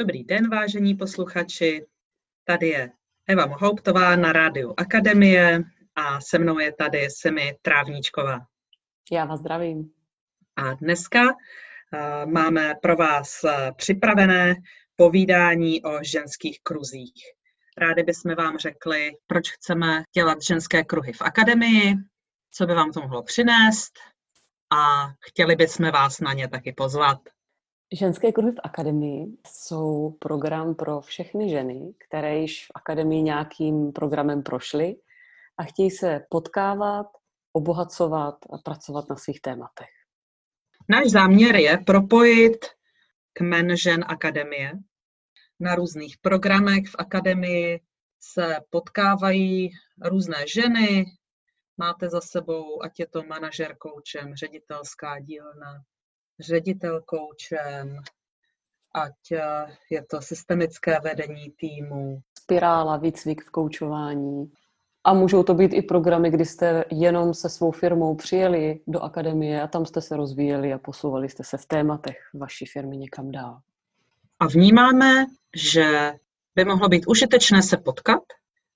Dobrý den, vážení posluchači. Tady je Eva Mohouptová na Rádiu Akademie a se mnou je tady Semi Trávníčková. Já vás zdravím. A dneska uh, máme pro vás uh, připravené povídání o ženských kruzích. Rádi bychom vám řekli, proč chceme dělat ženské kruhy v akademii, co by vám to mohlo přinést a chtěli bychom vás na ně taky pozvat. Ženské kruhy v akademii jsou program pro všechny ženy, které již v akademii nějakým programem prošly a chtějí se potkávat, obohacovat a pracovat na svých tématech. Náš záměr je propojit kmen žen akademie. Na různých programech v akademii se potkávají různé ženy, máte za sebou, ať je to manažer koučem, ředitelská dílna, ředitel koučem, ať eh, je to systemické vedení týmu. Spirála, výcvik v koučování. A můžou to být i programy, kdy jste jenom se svou firmou přijeli do akademie a tam jste se rozvíjeli a posouvali jste se v tématech vaší firmy někam dál. A vnímáme, že by mohlo být užitečné se potkat,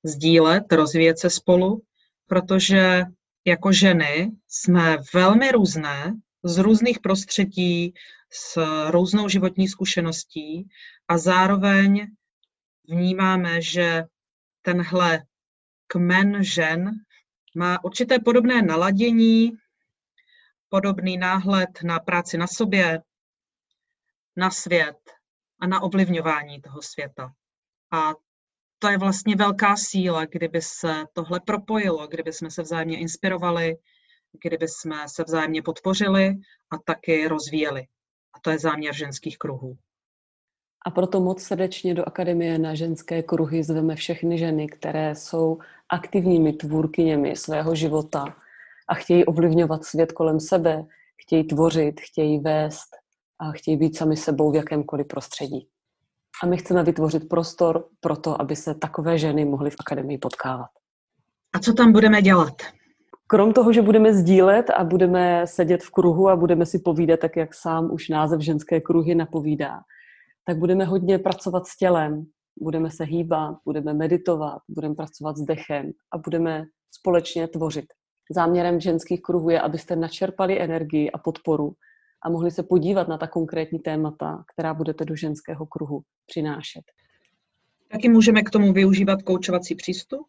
sdílet, rozvíjet se spolu, protože jako ženy jsme velmi různé z různých prostředí, s různou životní zkušeností a zároveň vnímáme, že tenhle kmen žen má určité podobné naladění, podobný náhled na práci na sobě, na svět a na ovlivňování toho světa. A to je vlastně velká síla, kdyby se tohle propojilo, kdyby jsme se vzájemně inspirovali, kdyby jsme se vzájemně podpořili a taky rozvíjeli. A to je záměr ženských kruhů. A proto moc srdečně do Akademie na ženské kruhy zveme všechny ženy, které jsou aktivními tvůrkyněmi svého života a chtějí ovlivňovat svět kolem sebe, chtějí tvořit, chtějí vést a chtějí být sami sebou v jakémkoliv prostředí. A my chceme vytvořit prostor pro to, aby se takové ženy mohly v Akademii potkávat. A co tam budeme dělat? Krom toho, že budeme sdílet a budeme sedět v kruhu a budeme si povídat, tak jak sám už název ženské kruhy napovídá, tak budeme hodně pracovat s tělem, budeme se hýbat, budeme meditovat, budeme pracovat s dechem a budeme společně tvořit. Záměrem ženských kruhů je, abyste načerpali energii a podporu a mohli se podívat na ta konkrétní témata, která budete do ženského kruhu přinášet. Taky můžeme k tomu využívat koučovací přístup,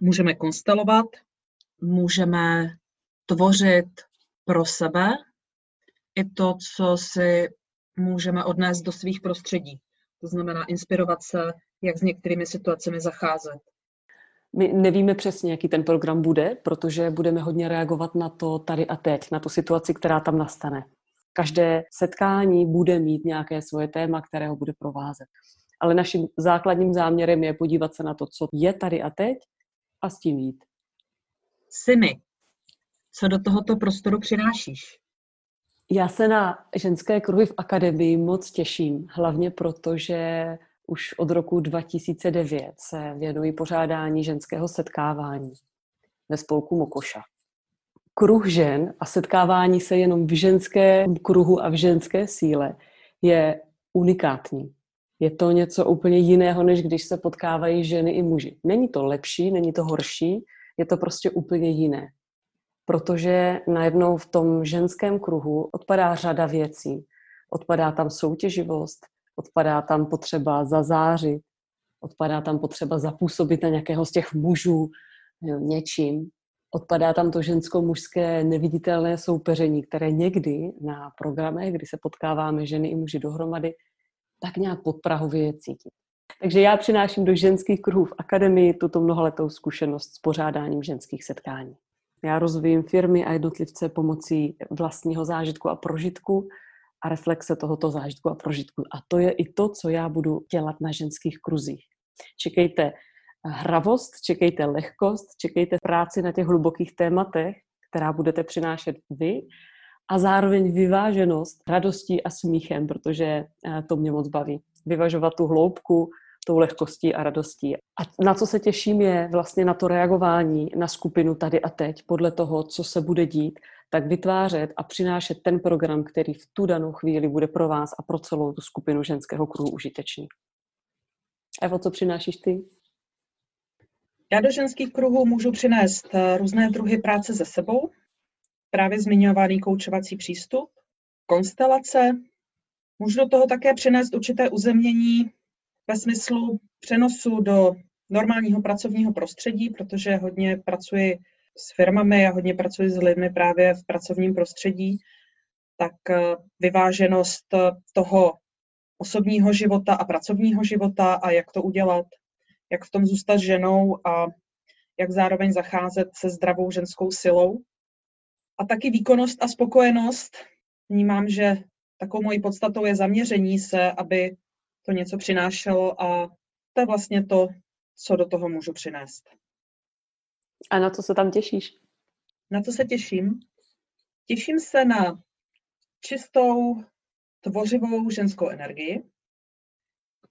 můžeme konstelovat, můžeme tvořit pro sebe i to, co si můžeme odnést do svých prostředí. To znamená inspirovat se, jak s některými situacemi zacházet. My nevíme přesně, jaký ten program bude, protože budeme hodně reagovat na to tady a teď, na tu situaci, která tam nastane. Každé setkání bude mít nějaké svoje téma, které ho bude provázet. Ale naším základním záměrem je podívat se na to, co je tady a teď a s tím jít. Syny, co do tohoto prostoru přinášíš? Já se na ženské kruhy v akademii moc těším, hlavně proto, že už od roku 2009 se věnuji pořádání ženského setkávání ve spolku Mokoša. Kruh žen a setkávání se jenom v ženském kruhu a v ženské síle je unikátní. Je to něco úplně jiného, než když se potkávají ženy i muži. Není to lepší, není to horší, je to prostě úplně jiné. Protože najednou v tom ženském kruhu odpadá řada věcí. Odpadá tam soutěživost, odpadá tam potřeba zazářit, odpadá tam potřeba zapůsobit na nějakého z těch mužů něčím. Odpadá tam to žensko-mužské neviditelné soupeření, které někdy na programech, kdy se potkáváme ženy i muži dohromady, tak nějak podprahově cítit. Takže já přináším do ženských kruhů v akademii tuto mnohaletou zkušenost s pořádáním ženských setkání. Já rozvíjím firmy a jednotlivce pomocí vlastního zážitku a prožitku a reflexe tohoto zážitku a prožitku. A to je i to, co já budu dělat na ženských kruzích. Čekejte hravost, čekejte lehkost, čekejte práci na těch hlubokých tématech, která budete přinášet vy a zároveň vyváženost radostí a smíchem, protože eh, to mě moc baví. Vyvažovat tu hloubku tou lehkostí a radostí. A na co se těším je vlastně na to reagování na skupinu tady a teď, podle toho, co se bude dít, tak vytvářet a přinášet ten program, který v tu danou chvíli bude pro vás a pro celou tu skupinu ženského kruhu užitečný. Evo, co přinášíš ty? Já do ženských kruhů můžu přinést eh, různé druhy práce se sebou, právě zmiňovaný koučovací přístup, konstelace. Můžu do toho také přinést určité uzemnění ve smyslu přenosu do normálního pracovního prostředí, protože hodně pracuji s firmami a hodně pracuji s lidmi právě v pracovním prostředí, tak eh, vyváženost toho osobního života a pracovního života a jak to udělat, jak v tom zůstat ženou a jak zároveň zacházet se zdravou ženskou silou. A taky výkonnost a spokojenost. Vnímám, že takovou mojí podstatou je zaměření se, aby to něco přinášelo a to je vlastně to, co do toho můžu přinést. A na co se tam těšíš? Na co se těším? Těším se na čistou, tvořivou ženskou energii.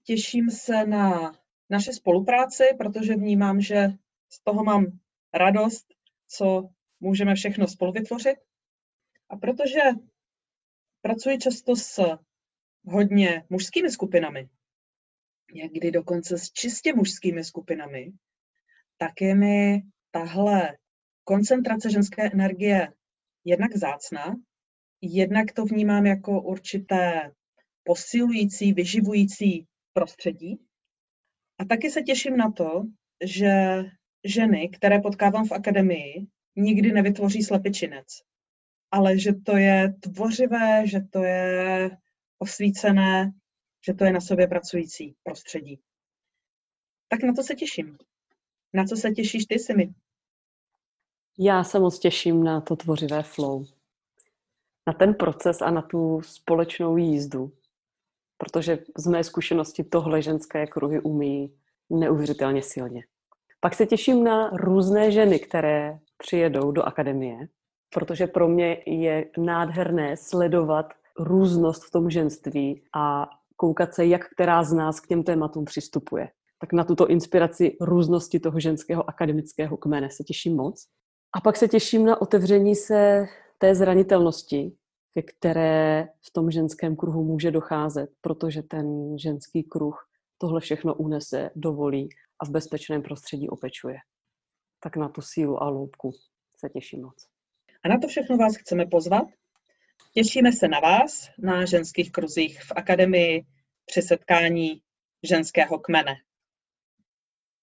Těším se na naše spolupráci, protože vnímám, že z toho mám radost, co můžeme všechno spolu vytvořit. A protože pracuji často s hodně mužskými skupinami, někdy dokonce s čistě mužskými skupinami, tak je mi tahle koncentrace ženské energie jednak zácná, jednak to vnímám jako určité posilující, vyživující prostředí. A taky se těším na to, že ženy, které potkávám v akademii, nikdy nevytvoří slepičinec, ale že to je tvořivé, že to je osvícené, že to je na sobě pracující prostředí. Tak na to se těším. Na co se těšíš ty, Simi? Já se moc těším na to tvořivé flow. Na ten proces a na tu společnou jízdu. Protože z mé zkušenosti tohle ženské kruhy umí neuvěřitelně silně. Pak se těším na různé ženy, které přijedou do akademie, protože pro mě je nádherné sledovat různost v tom ženství a koukat se, jak která z nás k těm tématům přistupuje. Tak na tuto inspiraci různosti toho ženského akademického kmene se těším moc. A pak se těším na otevření se té zranitelnosti, ke které v tom ženském kruhu může docházet, protože ten ženský kruh tohle všechno unese, dovolí a v bezpečném prostředí opečuje. Tak na tu sílu a loupku se těším moc. A na to všechno vás chceme pozvat. Těšíme se na vás na ženských kruzích v akademii při setkání ženského kmene.